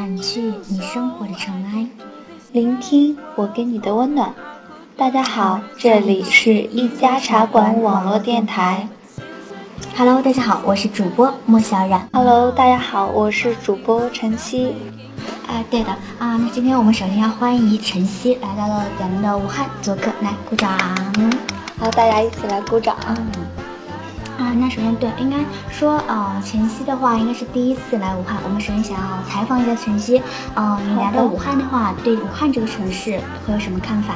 掸去你生活的尘埃，聆听我给你的温暖。大家好，这里是一家茶馆网络电台。Hello，大家好，我是主播莫小冉。Hello，大家好，我是主播晨曦。啊，对的啊，那今天我们首先要欢迎晨曦来到了咱们的武汉做客，来鼓掌。好，大家一起来鼓掌。啊，那首先对，应该说呃，晨曦的话应该是第一次来武汉，我们首先想要采访一下晨曦。啊，你来到武汉的话，对武汉这个城市会有什么看法？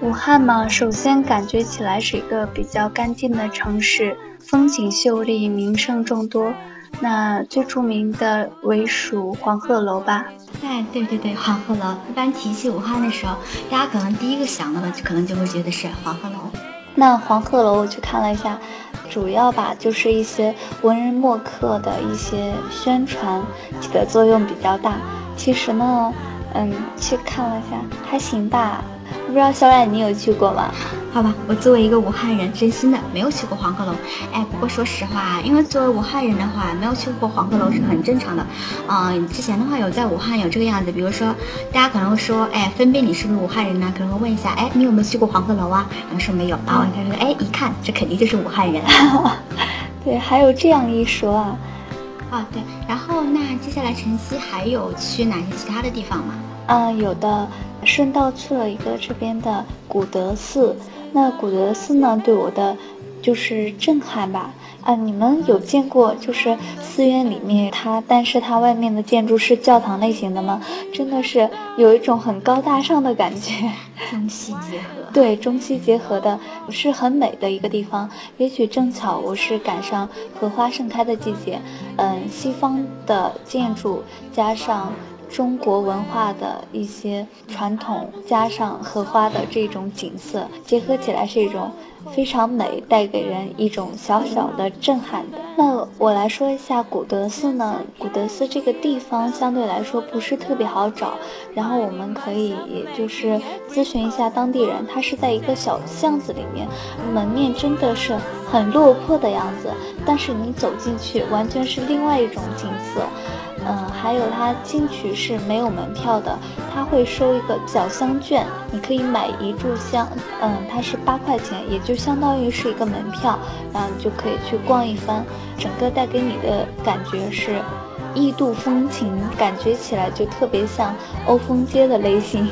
武汉嘛，首先感觉起来是一个比较干净的城市，风景秀丽，名胜众多。那最著名的为属黄鹤楼吧？哎，对对对，黄鹤楼。一般提起武汉的时候，大家可能第一个想到的，可能就会觉得是黄鹤楼。那黄鹤楼，我去看了一下。主要吧，就是一些文人墨客的一些宣传起的作用比较大。其实呢，嗯，去看了一下，还行吧。不知道小冉你有去过吗？好吧，我作为一个武汉人，真心的没有去过黄鹤楼。哎，不过说实话，因为作为武汉人的话，没有去过黄鹤楼是很正常的。嗯，之前的话有在武汉有这个样子，比如说大家可能会说，哎，分辨你是不是武汉人呢？可能会问一下，哎，你有没有去过黄鹤楼啊？然后说没有啊，他说，哎，一看这肯定就是武汉人。对，还有这样一说啊。啊，对，然后那接下来晨曦还有去哪些其他的地方吗？嗯，有的，顺道去了一个这边的古德寺。那古德寺呢，对我的就是震撼吧。啊，你们有见过就是寺院里面它，但是它外面的建筑是教堂类型的吗？真的是有一种很高大上的感觉，中西结合。对，中西结合的是很美的一个地方。也许正巧我是赶上荷花盛开的季节，嗯，西方的建筑加上。中国文化的一些传统，加上荷花的这种景色结合起来，是一种非常美，带给人一种小小的震撼的。那我来说一下古德寺呢，古德寺这个地方相对来说不是特别好找，然后我们可以也就是咨询一下当地人，它是在一个小巷子里面，门面真的是很落魄的样子，但是你走进去，完全是另外一种景色。嗯，还有它进去是没有门票的，它会收一个小香券，你可以买一炷香，嗯，它是八块钱，也就相当于是一个门票，然后你就可以去逛一番，整个带给你的感觉是异度风情，感觉起来就特别像欧风街的类型。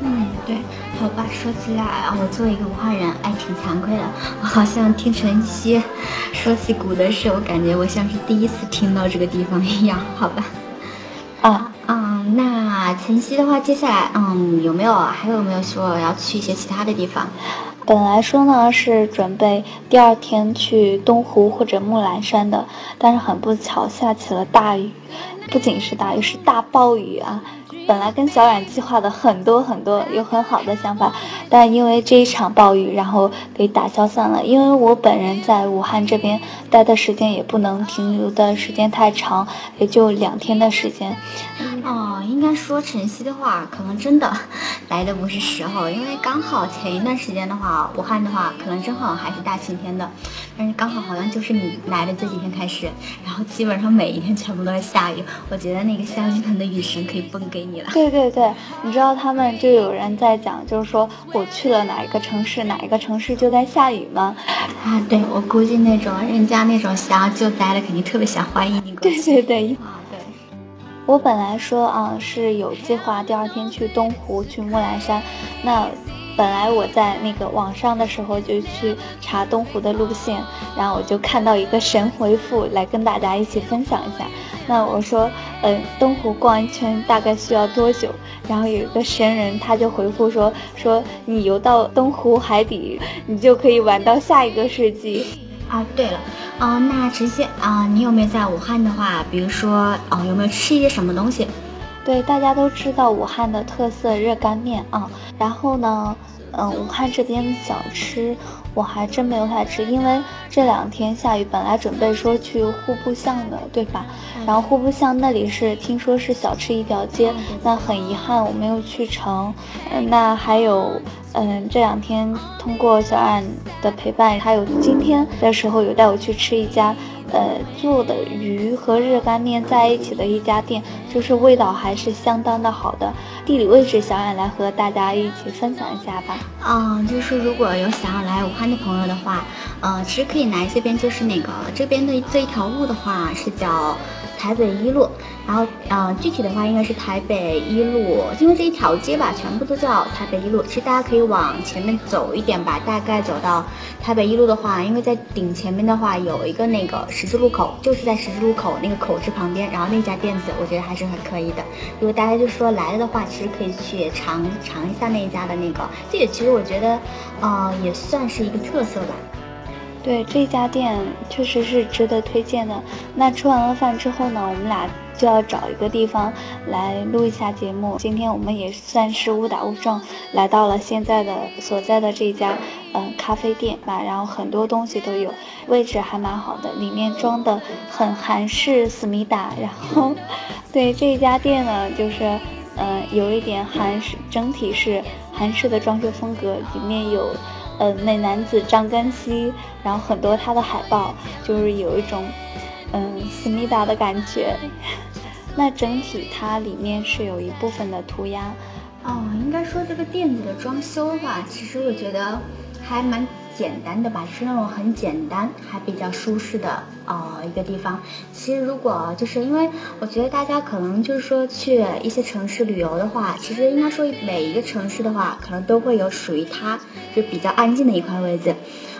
嗯，对。好吧，说起来啊，我作为一个武汉人，哎，挺惭愧的。我好像听晨曦说起古的事，我感觉我像是第一次听到这个地方一样。好吧，啊，嗯，那晨曦的话，接下来，嗯，有没有还有没有说要去一些其他的地方？本来说呢是准备第二天去东湖或者木兰山的，但是很不巧下起了大雨，不仅是大雨，是大暴雨啊。本来跟小冉计划的很多很多，有很好的想法，但因为这一场暴雨，然后给打消散了。因为我本人在武汉这边待的时间也不能停留的时间太长，也就两天的时间。哦，应该说晨曦的话，可能真的 来的不是时候，因为刚好前一段时间的话，武汉的话可能正好还是大晴天的，但是刚好好像就是你来的这几天开始，然后基本上每一天全部都在下雨。我觉得那个下雨天的雨神可以崩给你了。对对对，你知道他们就有人在讲，就是说我去了哪一个城市，哪一个城市就在下雨吗？啊，对，我估计那种人家那种想要救灾的，肯定特别想欢迎你。对对对。我本来说啊是有计划第二天去东湖去木兰山，那本来我在那个网上的时候就去查东湖的路线，然后我就看到一个神回复来跟大家一起分享一下。那我说，嗯，东湖逛一圈大概需要多久？然后有一个神人他就回复说，说你游到东湖海底，你就可以玩到下一个世纪。啊，对了，啊，那晨曦啊，你有没有在武汉的话，比如说，哦，有没有吃一些什么东西？对，大家都知道武汉的特色热干面啊，然后呢，嗯，武汉这边小吃我还真没有太吃，因为这两天下雨，本来准备说去户部巷的，对吧？然后户部巷那里是听说是小吃一条街，那很遗憾我没有去成。嗯，那还有，嗯，这两天通过小冉的陪伴，还有今天的时候有带我去吃一家。呃，做的鱼和热干面在一起的一家店，就是味道还是相当的好的。地理位置，小冉来和大家一起分享一下吧。嗯，就是如果有想要来武汉的朋友的话，呃，其实可以来这边，就是那个这边的这一条路的话是叫。台北一路，然后，呃，具体的话应该是台北一路，因为这一条街吧，全部都叫台北一路。其实大家可以往前面走一点吧，大概走到台北一路的话，因为在顶前面的话有一个那个十字路口，就是在十字路口那个口子旁边，然后那家店子我觉得还是很可以的。如果大家就说来了的话，其实可以去尝尝一下那一家的那个，这也其实我觉得，呃，也算是一个特色吧。对这家店确实是值得推荐的。那吃完了饭之后呢，我们俩就要找一个地方来录一下节目。今天我们也算是误打误撞来到了现在的所在的这家嗯咖啡店吧，然后很多东西都有，位置还蛮好的，里面装的很韩式思密达。然后，对这家店呢，就是嗯有一点韩式，整体是韩式的装修风格，里面有。呃，美男子张根熙，然后很多他的海报，就是有一种，嗯，思密达的感觉。那整体它里面是有一部分的涂鸦。哦，应该说这个店子的装修吧，其实我觉得还蛮。简单的吧，是那种很简单还比较舒适的呃一个地方。其实如果就是因为我觉得大家可能就是说去一些城市旅游的话，其实应该说每一个城市的话，可能都会有属于它就比较安静的一块位置。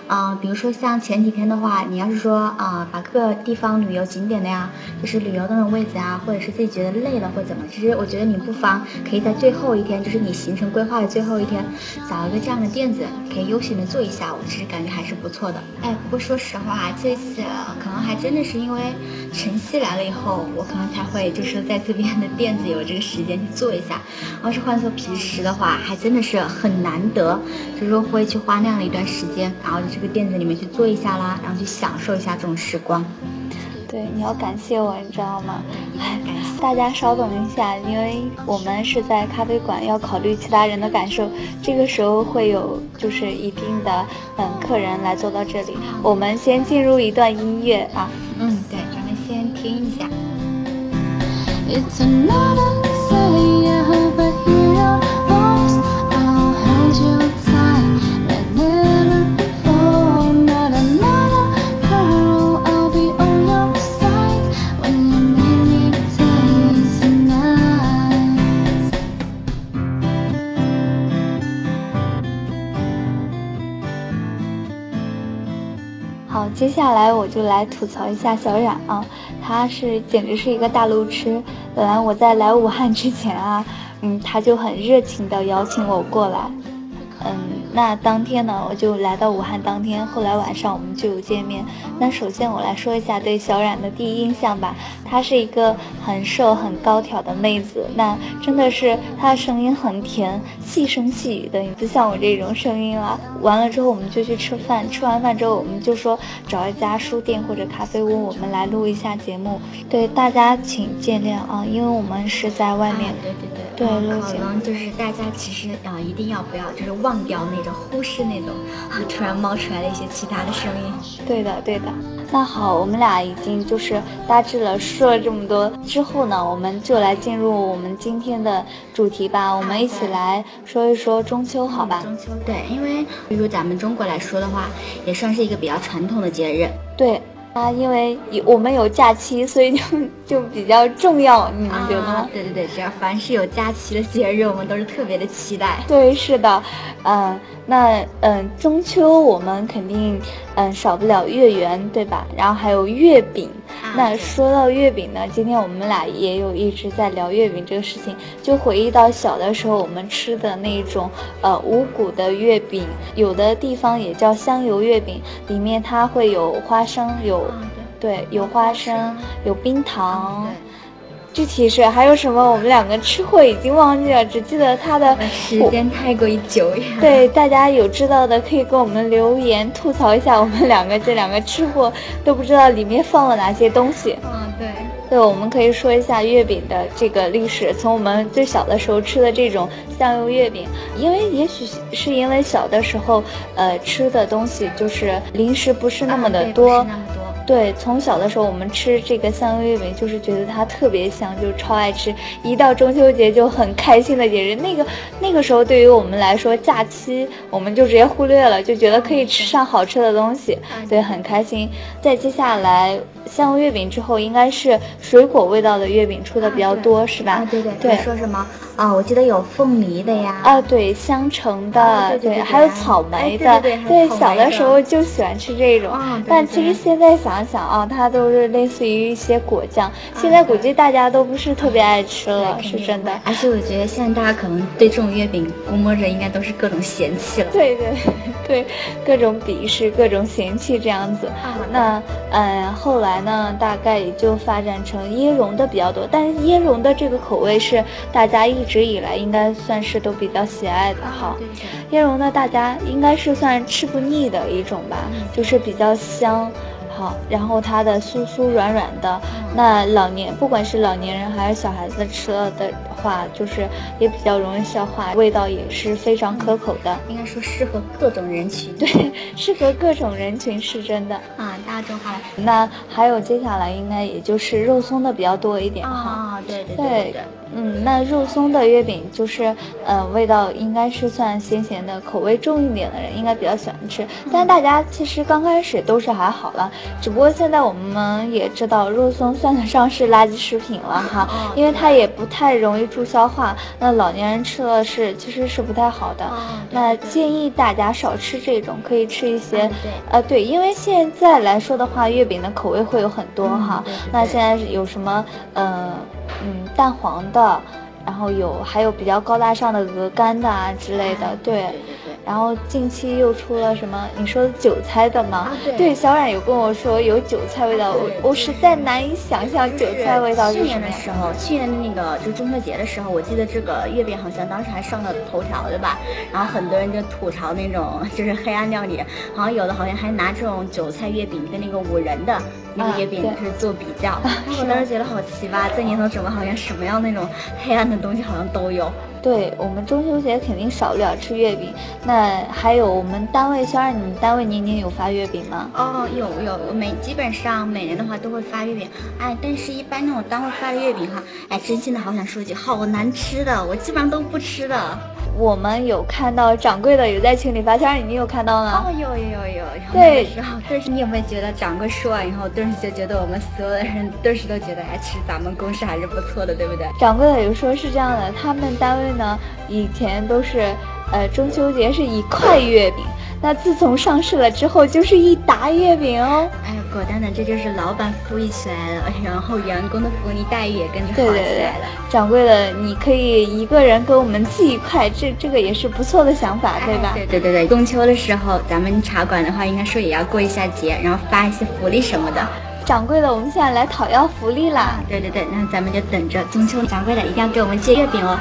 啊，比如说像前几天的话，你要是说啊，把各个地方旅游景点的呀，就是旅游的那种位置啊，或者是自己觉得累了或怎么，其实我觉得你不妨可以在最后一天，就是你行程规划的最后一天，找一个这样的店子，可以悠闲的坐一下午，其实感觉还是不错的。哎，不过说实话，这次可能还真的是因为晨曦来了以后，我可能才会就是在这边的店子有这个时间去坐一下。要是换做平时的话，还真的是很难得，就是说会去花那样的一段时间，然后就。这个店子里面去坐一下啦，然后去享受一下这种时光。对，你要感谢我，你知道吗？哎，大家稍等一下，因为我们是在咖啡馆，要考虑其他人的感受。这个时候会有就是一定的嗯客人来坐到这里，我们先进入一段音乐啊。嗯，对，咱们先听一下。接下来我就来吐槽一下小冉啊，他是简直是一个大路痴。本来我在来武汉之前啊，嗯，他就很热情的邀请我过来。嗯，那当天呢，我就来到武汉。当天后来晚上我们就有见面。那首先我来说一下对小冉的第一印象吧。她是一个很瘦、很高挑的妹子。那真的是她的声音很甜，细声细语的，不像我这种声音了。完了之后我们就去吃饭。吃完饭之后我们就说找一家书店或者咖啡屋，我们来录一下节目。对大家请见谅啊，因为我们是在外面。对对对。对，可能就是大家其实啊，一定要不要就是忘掉那种忽视那种啊突然冒出来的一些其他的声音。对的，对的。那好，我们俩已经就是大致了说了这么多之后呢，我们就来进入我们今天的主题吧。我们一起来说一说中秋，好吧？中秋，对，因为比如咱们中国来说的话，也算是一个比较传统的节日。对。啊，因为有我们有假期，所以就就比较重要，你们觉得吗？对对对，只要凡是有假期的节日，我们都是特别的期待。对，是的，嗯，那嗯，中秋我们肯定嗯少不了月圆，对吧？然后还有月饼。那说到月饼呢，今天我们俩也有一直在聊月饼这个事情，就回忆到小的时候我们吃的那种呃五谷的月饼，有的地方也叫香油月饼，里面它会有花生有。对，有花生，有冰糖，具体是还有什么？我们两个吃货已经忘记了，只记得它的时间太过于久远。对，大家有知道的可以给我们留言吐槽一下，我们两个这两个吃货都不知道里面放了哪些东西。嗯，对。对，我们可以说一下月饼的这个历史，从我们最小的时候吃的这种香油月饼，因为也许是因为小的时候，呃，吃的东西就是零食不是那么的多。对，从小的时候我们吃这个香油月饼，就是觉得它特别香，就超爱吃。一到中秋节就很开心的节日，那个那个时候对于我们来说，假期我们就直接忽略了，就觉得可以吃上好吃的东西，对，很开心。再接下来香油月饼之后，应该是水果味道的月饼出的比较多，是吧？对对对。说什么？啊，我记得有凤梨的呀。啊，对，香橙的，对，还有草莓的。对，小的时候就喜欢吃这种，但其实现在想。想想啊，它都是类似于一些果酱，现在估计大家都不是特别爱吃了，是真的。而且我觉得现在大家可能对这种月饼估摸着应该都是各种嫌弃了。对对 对，各种鄙视，各种嫌弃这样子。那嗯，后来呢，大概也就发展成椰蓉的比较多，但是椰蓉的这个口味是大家一直以来应该算是都比较喜爱的哈。椰蓉呢，大家应该是算吃不腻的一种吧，就是比较香。好，然后它的酥酥软软的，那老年不管是老年人还是小孩子吃了的话，就是也比较容易消化，味道也是非常可口的。应该说适合各种人群，对，适合各种人群是真的啊。大众化。那还有接下来应该也就是肉松的比较多一点哈。啊，对对对对。嗯，那肉松的月饼就是，呃，味道应该是算咸咸的，口味重一点的人应该比较喜欢吃。但大家其实刚开始都是还好了，只不过现在我们也知道肉松算得上是垃圾食品了哈，因为它也不太容易助消化，那老年人吃了是其实是不太好的。那建议大家少吃这种，可以吃一些，呃，对，因为现在来说的话，月饼的口味会有很多哈。那现在有什么，呃。嗯，蛋黄的，然后有还有比较高大上的鹅肝的啊之类的，对。然后近期又出了什么？你说的韭菜的吗？对，小冉有跟我说有韭菜味道，我我实在难以想象韭菜味道是什么。去年的时候，去年的那个就中秋节的时候，我记得这个月饼好像当时还上了头条，对吧？然后很多人就吐槽那种就是黑暗料理，好像有的好像还拿这种韭菜月饼跟那个五仁的那个月饼是做比较。我当时觉得好奇葩，这年头怎么好像什么样那种黑暗的东西好像都有。对我们中秋节肯定少不了吃月饼，那还有我们单位，虽然，你们单位年年有发月饼吗？哦，有有，每基本上每年的话都会发月饼，哎，但是一般那种单位发的月饼哈，哎，真心的好想说句，好难吃的，我基本上都不吃的。我们有看到掌柜的有在群里发，消息，你有看到吗？哦，有有有有。对，然后，顿时你有没有觉得掌柜说完以后，顿时就觉得我们所有的人顿时都觉得，哎，其实咱们公司还是不错的，对不对？掌柜的有说是这样的，他们单位。呢，以前都是，呃，中秋节是一块月饼，那自从上市了之后，就是一沓月饼哦。哎，果断的，这就是老板富裕起来了，然后员工的福利待遇也跟着好起来了。掌柜的，你可以一个人给我们寄一块，这这个也是不错的想法，对吧？对对对对，中秋的时候，咱们茶馆的话，应该说也要过一下节，然后发一些福利什么的。掌柜的，我们现在来讨要福利啦！对对对，那咱们就等着中秋，掌柜的一定要给我们寄月饼哦。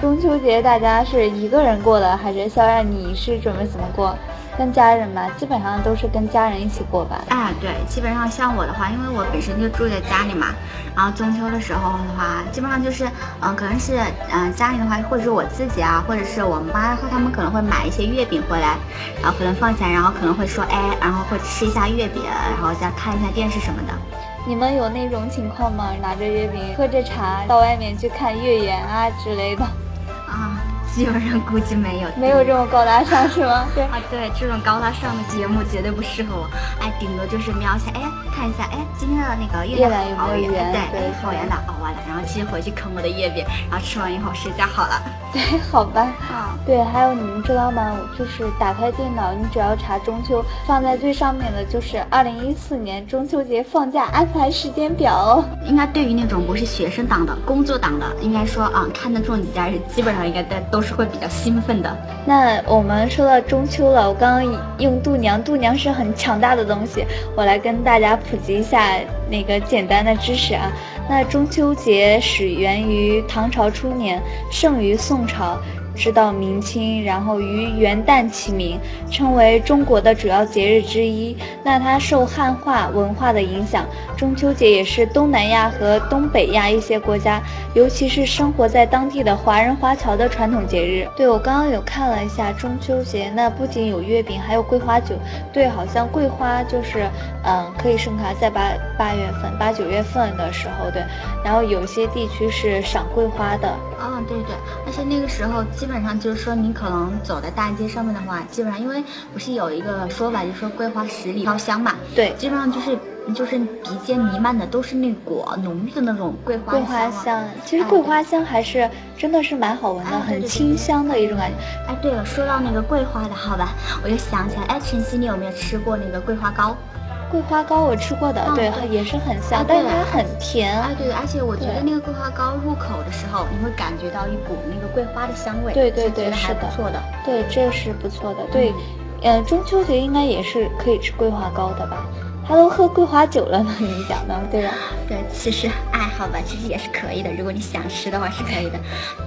中秋节大家是一个人过的，还是肖冉？你是准备怎么过？跟家人吧，基本上都是跟家人一起过吧。啊，对，基本上像我的话，因为我本身就住在家里嘛，然后中秋的时候的话，基本上就是，嗯，可能是，嗯，家里的话，或者是我自己啊，或者是我妈的话，他们可能会买一些月饼回来，然后可能放起来，然后可能会说，哎，然后会吃一下月饼，然后再看一下电视什么的。你们有那种情况吗？拿着月饼，喝着茶，到外面去看月圆啊之类的。啊，基本上估计没有，没有这么高大上是吗？对啊，对，这种高大上的节目绝对不适合我。哎，顶多就是瞄一下，哎，看一下，哎，今天的那个月亮有没有圆？对，好圆的，哦，完了，然后继续回去啃我的月饼，然后吃完以后 睡觉好了。对，好吧。啊，对，还有你们知道吗？就是打开电脑，你只要查中秋，放在最上面的就是二零一四年中秋节放假安排时间表。应该对于那种不是学生党的、工作党的，应该说啊，看得中你家人基本上。应该在都是是会比较兴奋的。那我们说到中秋了，我刚刚用度娘，度娘是很强大的东西，我来跟大家普及一下那个简单的知识啊。那中秋节始源于唐朝初年，盛于宋朝。直到明清，然后于元旦起名，称为中国的主要节日之一。那它受汉化文化的影响，中秋节也是东南亚和东北亚一些国家，尤其是生活在当地的华人华侨的传统节日。对我刚刚有看了一下中秋节，那不仅有月饼，还有桂花酒。对，好像桂花就是，嗯，可以盛开在八八月份、八九月份的时候。对，然后有些地区是赏桂花的。啊，对对，而且那个时候本上就是说，你可能走在大街上面的话，基本上因为不是有一个说法，就是说桂花十里飘香嘛。对，基本上就是就是鼻尖弥漫的都是那股浓郁的那种桂花桂花香。其实桂花香还是真的是蛮好闻的，很清香的一种感觉。哎，对了，说到那个桂花的好吧，我就想起来，哎，晨曦，你有没有吃过那个桂花糕？桂花糕我吃过的，对，也是很香，但是它很甜。啊，对，而且我觉得那个桂花糕入口的时候，你会感觉到一股那个桂花的香味，对对对，是不错的。对，这是不错的。对，嗯，中秋节应该也是可以吃桂花糕的吧？他都喝桂花酒了呢，你讲的 对吧？对，其实爱好吧，其实也是可以的。如果你想吃的话是可以的。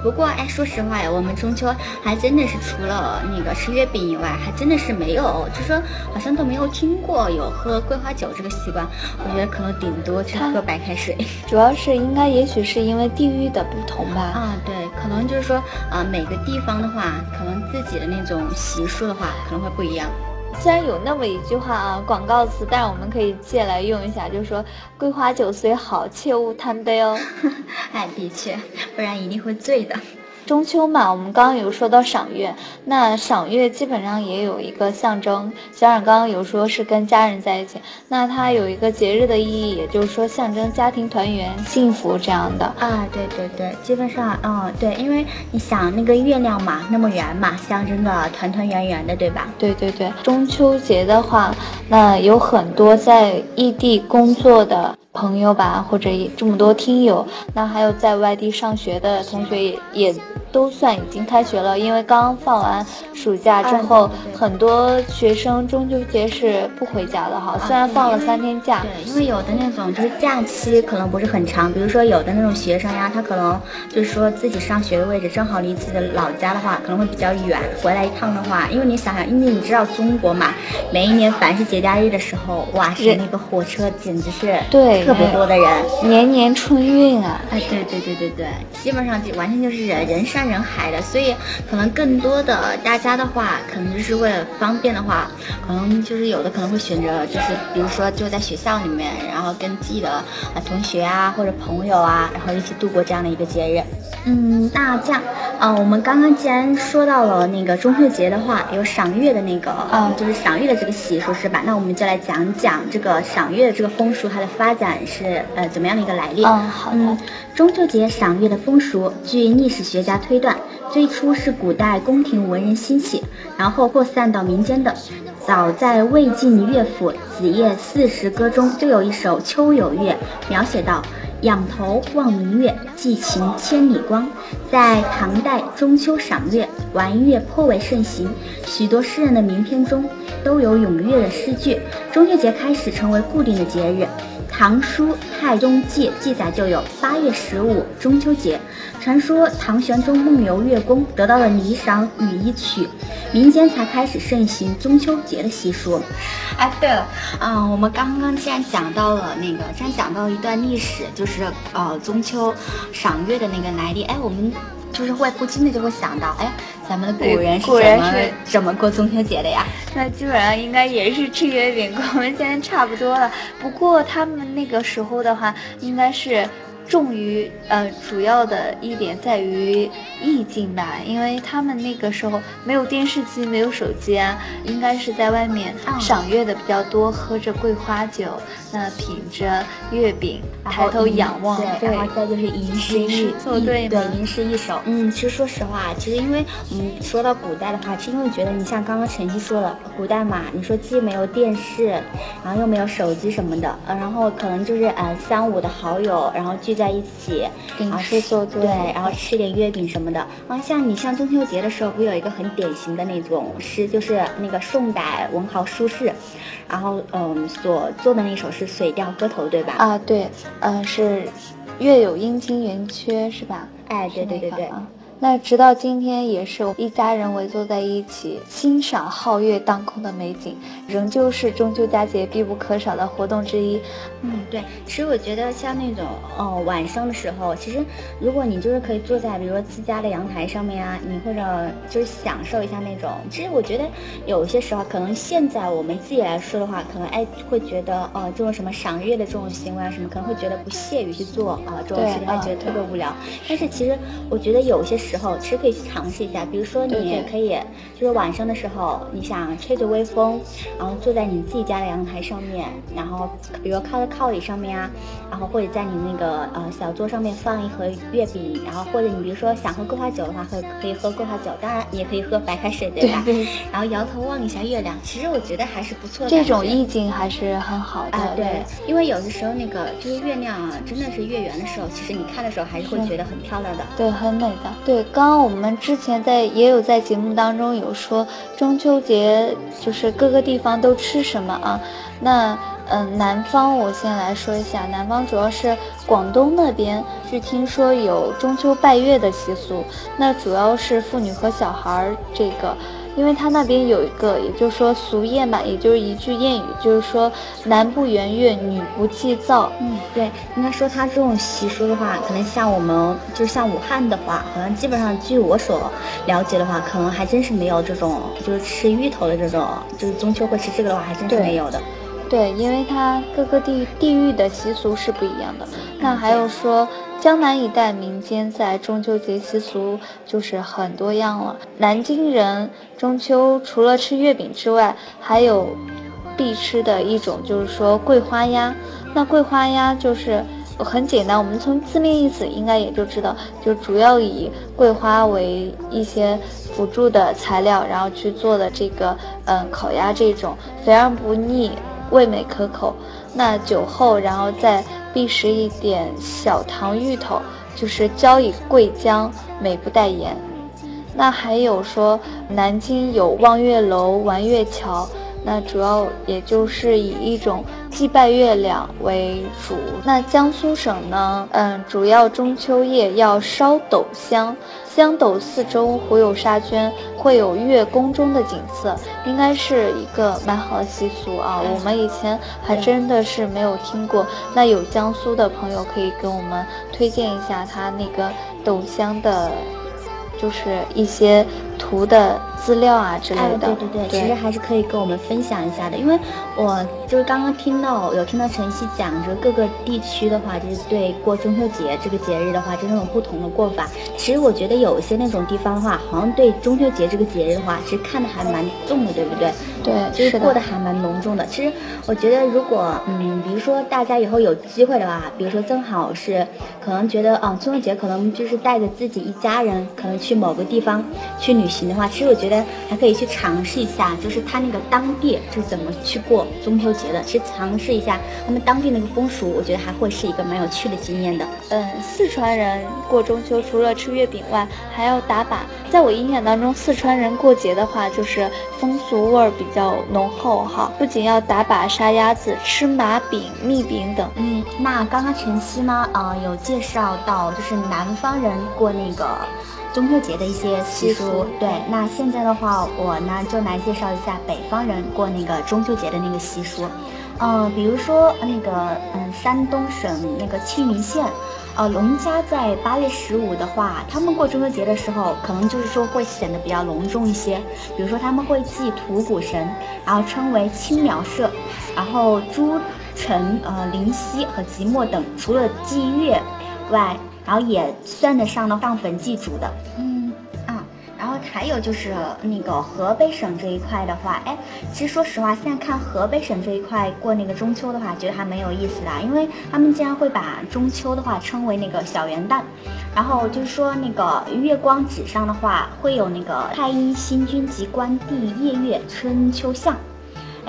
不过哎，说实话呀，我们中秋还真的是除了那个吃月饼以外，还真的是没有，就说好像都没有听过有喝桂花酒这个习惯。我觉得可能顶多去喝白开水。主要是应该也许是因为地域的不同吧。啊，对，可能就是说啊，每个地方的话，可能自己的那种习俗的话，可能会不一样。虽然有那么一句话啊，广告词，但是我们可以借来用一下，就是说桂花酒虽好，切勿贪杯哦。哎，的确，不然一定会醉的。中秋嘛，我们刚刚有说到赏月，那赏月基本上也有一个象征。小冉刚刚有说是跟家人在一起，那它有一个节日的意义，也就是说象征家庭团圆、幸福这样的。啊，对对对，基本上，嗯，对，因为你想那个月亮嘛，那么圆嘛，象征的团团圆圆的，对吧？对对对，中秋节的话，那有很多在异地工作的朋友吧，或者这么多听友，那还有在外地上学的同学也也。都算已经开学了，因为刚放完暑假之后，很多学生中秋节是不回家的哈。虽然放了三天假，对，因为有的那种就是假期可能不是很长，比如说有的那种学生呀，他可能就是说自己上学的位置正好离自己的老家的话，可能会比较远，回来一趟的话，因为你想想，因为你知道中国嘛，每一年凡是节假日的时候，哇，是那个火车简直是对特别多的人，年年春运啊！哎，对对对对对，基本上就完全就是人人人海的，所以可能更多的大家的话，可能就是为了方便的话，可能就是有的可能会选择，就是比如说就在学校里面，然后跟自己的啊同学啊或者朋友啊，然后一起度过这样的一个节日。嗯，那这样，啊，我们刚刚既然说到了那个中秋节的话，有赏月的那个，嗯，就是赏月的这个习俗是吧？那我们就来讲讲这个赏月的这个风俗，它的发展是呃怎么样的一个来历？嗯，好的。中秋节赏月的风俗，据历史学家推断，最初是古代宫廷文人兴起，然后扩散到民间的。早在魏晋乐府《子夜四时歌》中就有一首《秋有月》，描写到。仰头望明月，寄情千里光。在唐代中秋赏月，玩月颇为盛行，许多诗人的名篇中都有咏月的诗句。中秋节开始成为固定的节日。《唐书太宗记》记载就有八月十五中秋节，传说唐玄宗梦游月宫，得到了霓裳羽衣曲，民间才开始盛行中秋节的习俗。哎，对了，嗯，我们刚刚既然讲到了那个，既然讲到一段历史，就是呃中秋赏月的那个来历，哎，我们就是会不禁的就会想到，哎。咱们的古人是怎么怎么过中秋节的呀？那基本上应该也是吃月饼，跟我们现在差不多了。不过他们那个时候的话，应该是。重于呃，主要的一点在于意境吧，因为他们那个时候没有电视机，没有手机啊，应该是在外面赏月的比较多，喝着桂花酒，那品着月饼，抬头仰望，对，然后再就是吟诗一作对对，吟诗一首。嗯，其实说实话，其实因为嗯，说到古代的话，是因为觉得你像刚刚晨曦说了，古代嘛，你说既没有电视，然后又没有手机什么的，呃，然后可能就是呃三五的好友，然后聚。在一起，然后对，然后吃点月饼什么的啊。像你像中秋节的时候，不有一个很典型的那种诗，就是那个宋代文豪苏轼，然后嗯所做的那首是《水调歌头》，对吧？啊，对，嗯是。月有阴晴圆缺，是吧？哎，对对对对。那直到今天，也是一家人围坐在一起欣赏皓月当空的美景，仍旧是中秋佳节必不可少的活动之一。嗯，对。其实我觉得像那种，哦，晚上的时候，其实如果你就是可以坐在，比如说自家的阳台上面啊，你或者就是享受一下那种。其实我觉得有些时候，可能现在我们自己来说的话，可能哎会觉得，呃，这种什么赏月的这种行为啊，什么可能会觉得不屑于去做啊，这种事情会觉得特别无聊。但是其实我觉得有些时，候其实可以去尝试一下，比如说你也可以，就是晚上的时候，你想吹着微风，然后坐在你自己家的阳台上面，然后比如靠在靠椅上面啊，然后或者在你那个呃小桌上面放一盒月饼，然后或者你比如说想喝桂花酒的话，可可以喝桂花酒，当然你也可以喝白开水，对吧？然后摇头望一下月亮，其实我觉得还是不错的。这种意境还是很好的。啊，对，因为有的时候那个就是月亮啊，真的是月圆的时候，其实你看的时候还是会觉得很漂亮的。对，很美的。对。刚刚我们之前在也有在节目当中有说中秋节就是各个地方都吃什么啊？那嗯，南方我先来说一下，南方主要是广东那边，据听说有中秋拜月的习俗，那主要是妇女和小孩儿这个。因为他那边有一个，也就是说俗谚吧，也就是一句谚语，就是说男不圆月，女不祭灶。嗯，对，应该说他这种习俗的话，可能像我们，就是像武汉的话，好像基本上据我所了解的话，可能还真是没有这种，就是吃芋头的这种，就是中秋会吃这个的话，还真是没有的。对，因为它各个地地域的习俗是不一样的。那还有说。江南一带民间在中秋节习俗就是很多样了。南京人中秋除了吃月饼之外，还有必吃的一种就是说桂花鸭。那桂花鸭就是很简单，我们从字面意思应该也就知道，就主要以桂花为一些辅助的材料，然后去做的这个嗯烤鸭这种肥而不腻，味美可口。那酒后然后再。必食一点小糖芋头，就是焦以桂浆，美不待言。那还有说，南京有望月楼、玩月桥，那主要也就是以一种祭拜月亮为主。那江苏省呢，嗯，主要中秋夜要烧斗香。香斗四周糊有纱绢，会有月宫中的景色，应该是一个蛮好的习俗啊。我们以前还真的是没有听过。那有江苏的朋友可以给我们推荐一下他那个斗香的，就是一些图的。资料啊之类的，对对对，其实还是可以跟我们分享一下的，因为我就是刚刚听到有听到晨曦讲说各个地区的话，就是对过中秋节这个节日的话，就那种不同的过法。其实我觉得有一些那种地方的话，好像对中秋节这个节日的话，其实看的还蛮重的，对不对？对，就是过得还蛮隆重的。其实我觉得，如果嗯，比如说大家以后有机会的话，比如说正好是可能觉得啊，中秋节可能就是带着自己一家人可能去某个地方去旅行的话，其实我觉得。还可以去尝试一下，就是他那个当地是怎么去过中秋节的，去尝试一下他们当地那个风俗，我觉得还会是一个蛮有趣的经验的。嗯，四川人过中秋除了吃月饼外，还要打靶。在我印象当中，四川人过节的话，就是风俗味儿比较浓厚哈，不仅要打靶、杀鸭子、吃麻饼、蜜饼等。嗯，那刚刚晨曦呢，呃，有介绍到就是南方人过那个。中秋节的一些习俗，对。那现在的话，我呢就来介绍一下北方人过那个中秋节的那个习俗。嗯，比如说那个，嗯，山东省那个青云县，呃，农家在八月十五的话，他们过中秋节的时候，可能就是说会显得比较隆重一些。比如说他们会祭土谷神，然后称为青苗社，然后朱晨、呃灵犀和即墨等，除了祭月外。然后也算得上呢上坟祭祖的，嗯，还有就是那个河北省这一块的话，哎，其实说实话，现在看河北省这一块过那个中秋的话，觉得还蛮有意思的，因为他们竟然会把中秋的话称为那个小元旦，然后就是说那个月光纸上的话会有那个太阴星君及官帝夜月春秋象。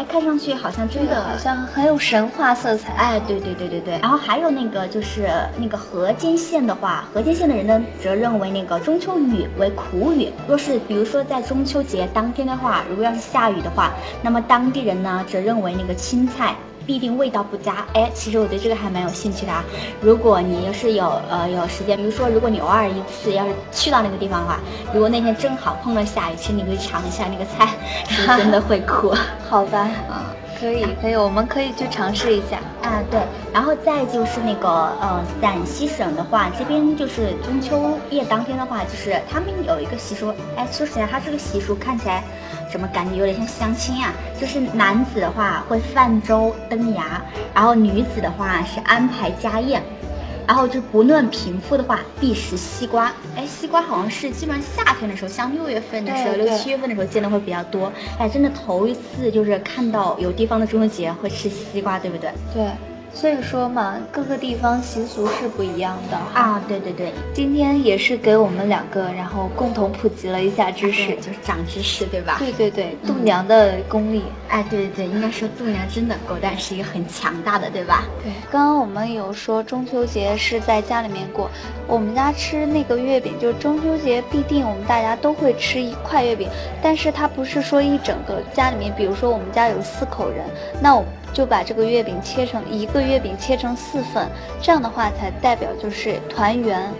哎，看上去好像真的好像很有神话色彩。哎，对对对对对。然后还有那个就是那个河间县的话，河间县的人呢，则认为那个中秋雨为苦雨。若是比如说在中秋节当天的话，如果要是下雨的话，那么当地人呢，则认为那个青菜。必定味道不佳。哎，其实我对这个还蛮有兴趣的啊。如果你要是有呃有时间，比如说如果你偶尔一次要是去到那个地方的话，如果那天正好碰到下雨，其实你可以尝一下那个菜，是真的会哭。好吧，嗯。可以，可以，我们可以去尝试一下啊。对，然后再就是那个，呃，陕西省的话，这边就是中秋夜当天的话，就是他们有一个习俗。哎，说起来，他这个习俗看起来怎么感觉有点像相亲啊？就是男子的话会泛舟登崖，然后女子的话是安排家宴。然后就不论贫富的话，必食西瓜。哎，西瓜好像是基本上夏天的时候，像六月份的时候，六七月份的时候见的会比较多。哎，真的头一次就是看到有地方的中秋节会吃西瓜，对不对？对。所以说嘛，各个地方习俗是不一样的啊。对对对，今天也是给我们两个，然后共同普及了一下知识，就是长知识，对吧？对对对，度娘的功力。哎，对对对，应该说度娘真的狗蛋是一个很强大的，对吧？对。刚刚我们有说中秋节是在家里面过，我们家吃那个月饼，就是中秋节必定我们大家都会吃一块月饼，但是它不是说一整个家里面，比如说我们家有四口人，那我。就把这个月饼切成一个月饼切成四份，这样的话才代表就是团圆，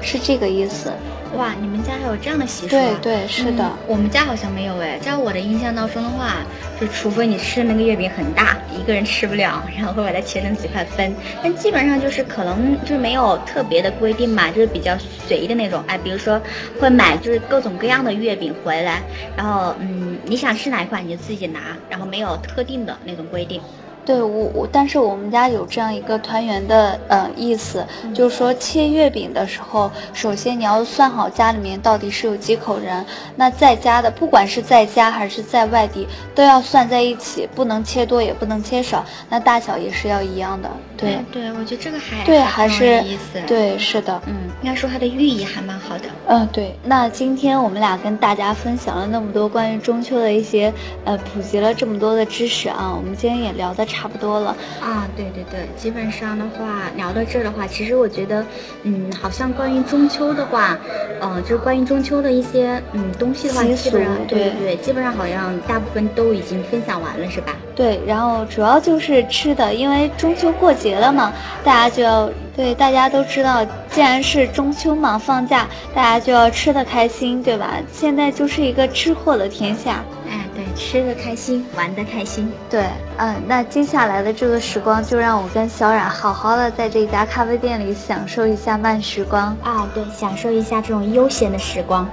是这个意思。哇，你们家还有这样的习俗？对对，是的。我们家好像没有哎。在我的印象当中的话，就除非你吃的那个月饼很大，一个人吃不了，然后会把它切成几块分。但基本上就是可能就是没有特别的规定嘛，就是比较随意的那种。哎，比如说会买就是各种各样的月饼回来，然后嗯，你想吃哪一款你就自己拿，然后没有特定的那种规定。对我我，但是我们家有这样一个团圆的呃意思，就是说切月饼的时候，首先你要算好家里面到底是有几口人，那在家的不管是在家还是在外地，都要算在一起，不能切多也不能切少，那大小也是要一样的。对对，我觉得这个还对还是意思。对，是的，嗯，应该说它的寓意还蛮好的。嗯，对。那今天我们俩跟大家分享了那么多关于中秋的一些呃，普及了这么多的知识啊，我们今天也聊的差。差不多了啊，对对对，基本上的话聊到这儿的话，其实我觉得，嗯，好像关于中秋的话，呃，就是关于中秋的一些嗯东西的话，基本上对对对，基本上好像大部分都已经分享完了，是吧？对，然后主要就是吃的，因为中秋过节了嘛，大家就要对大家都知道，既然是中秋嘛，放假，大家就要吃的开心，对吧？现在就是一个吃货的天下。对，吃的开心，玩的开心。对，嗯，那接下来的这个时光，就让我跟小冉好好的在这家咖啡店里享受一下慢时光啊，对，享受一下这种悠闲的时光。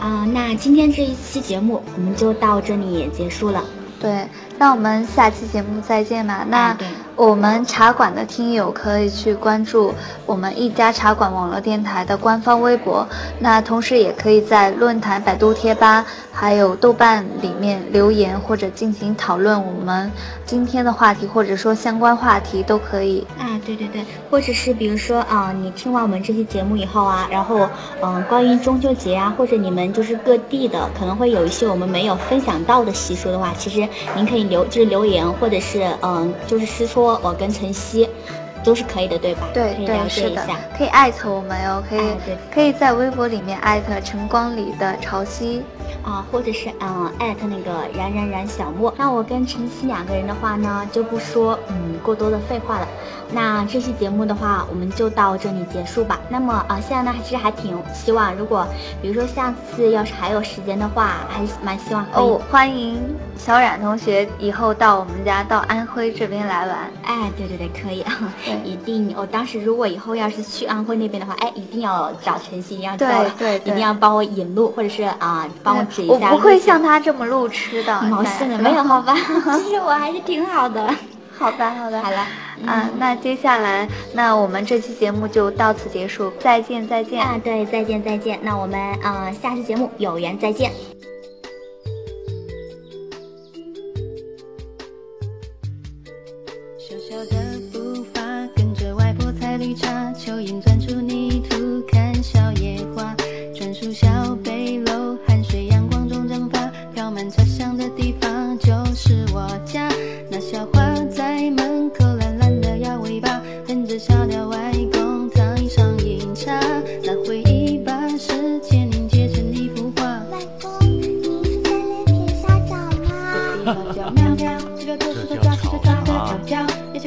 啊，那今天这一期节目我们就到这里也结束了。对，那我们下期节目再见吧。那。我们茶馆的听友可以去关注我们一家茶馆网络电台的官方微博，那同时也可以在论坛、百度贴吧还有豆瓣里面留言或者进行讨论我们今天的话题，或者说相关话题都可以。啊，对对对，或者是比如说啊，你听完我们这期节目以后啊，然后嗯，关于中秋节啊，或者你们就是各地的可能会有一些我们没有分享到的习俗的话，其实您可以留就是留言，或者是嗯，就是私说。我跟晨曦都是可以的，对吧？对对是的，可以艾特我们哟，可以可以在微博里面艾特晨光里的潮汐。啊，或者是嗯艾特那个冉冉冉小莫，那我跟晨曦两个人的话呢，就不说嗯过多的废话了。那这期节目的话，我们就到这里结束吧。那么啊，现在呢，还是还挺希望，如果比如说下次要是还有时间的话，还蛮希望哦，欢迎小冉同学以后到我们家到安徽这边来玩。哎，对对对，可以，一定。我当时如果以后要是去安徽那边的话，哎，一定要找晨曦，一定要对对，一定要帮我引路，或者是啊帮我。我不会像他这么路痴的，毛线的没有好吧？其实我还是挺好的。好吧，好的，好了，啊，那接下来，那我们这期节目就到此结束，再见，再见啊，对，再见，再见，那我们啊，下期节目有缘再见。小小的步伐，跟着外婆采绿茶，蚯蚓钻出泥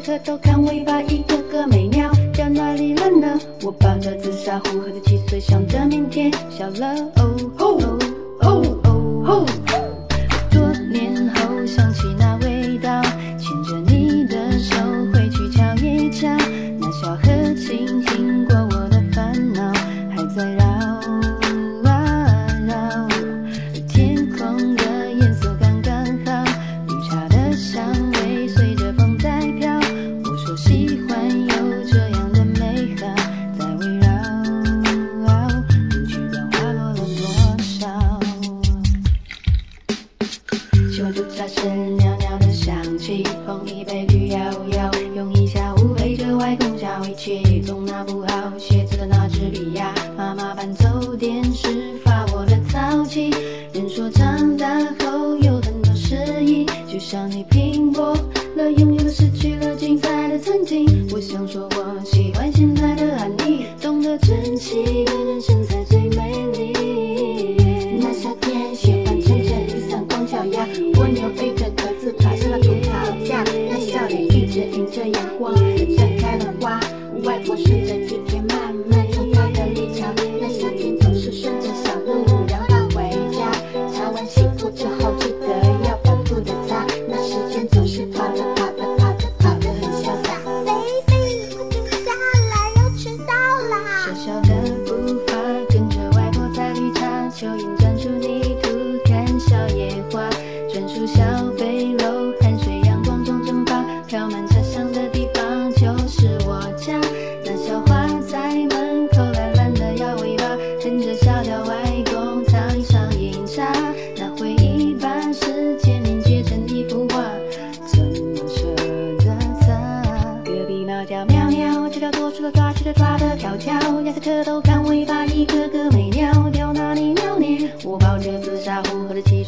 低着头看尾巴一个个美妙掉哪里了呢？我抱着紫砂壶喝着汽水想着明天。笑了哦吼哦吼哦。我的。